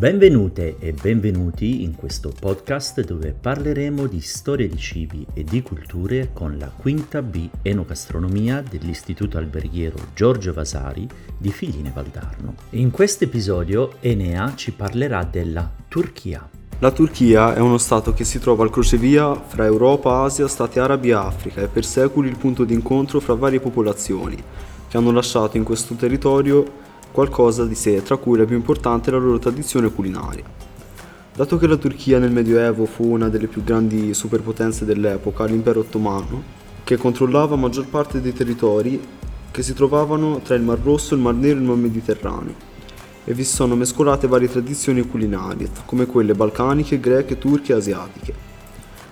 Benvenute e benvenuti in questo podcast dove parleremo di storia di cibi e di culture con la quinta B Enogastronomia dell'Istituto Alberghiero Giorgio Vasari di Figline Valdarno. In questo episodio Enea ci parlerà della Turchia. La Turchia è uno stato che si trova al crocevia fra Europa, Asia, Stati Arabi e Africa e per secoli il punto di incontro fra varie popolazioni che hanno lasciato in questo territorio qualcosa di sé, tra cui la più importante è la loro tradizione culinaria. Dato che la Turchia nel Medioevo fu una delle più grandi superpotenze dell'epoca, l'impero ottomano, che controllava maggior parte dei territori che si trovavano tra il Mar Rosso, il Mar Nero e il Mar Mediterraneo, e vi sono mescolate varie tradizioni culinarie, come quelle balcaniche, greche, turche e asiatiche.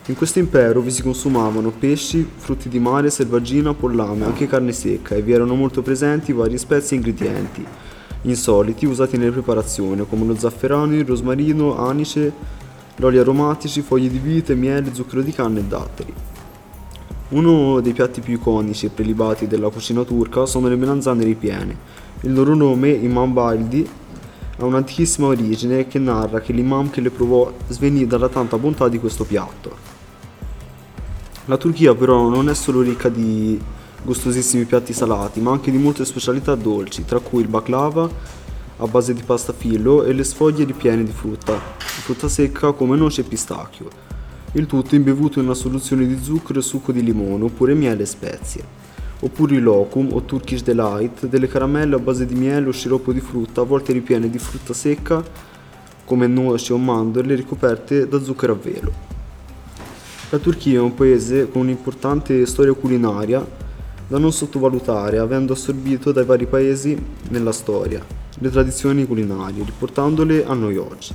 In questo impero vi si consumavano pesci, frutti di mare, selvaggina, pollame, anche carne secca e vi erano molto presenti varie spezie e ingredienti insoliti usati nelle preparazioni come lo zafferano, il rosmarino, anice, l'olio aromatici, foglie di vite, miele, zucchero di canna e datteri. Uno dei piatti più iconici e prelibati della cucina turca sono le melanzane ripiene. Il loro nome, Imam Baldi, ha un'antichissima origine che narra che l'imam che le provò svenì dalla tanta bontà di questo piatto. La Turchia però non è solo ricca di gustosissimi piatti salati, ma anche di molte specialità dolci, tra cui il baklava a base di pasta filo e le sfoglie ripiene di frutta, frutta secca come noce e pistacchio. Il tutto imbevuto in una soluzione di zucchero e succo di limone oppure miele e spezie. Oppure i locum o Turkish Delight, delle caramelle a base di miele o sciroppo di frutta, a volte ripiene di frutta secca come noci o mandorle ricoperte da zucchero a velo. La Turchia è un paese con un'importante storia culinaria da non sottovalutare, avendo assorbito dai vari paesi nella storia le tradizioni culinarie, riportandole a noi oggi.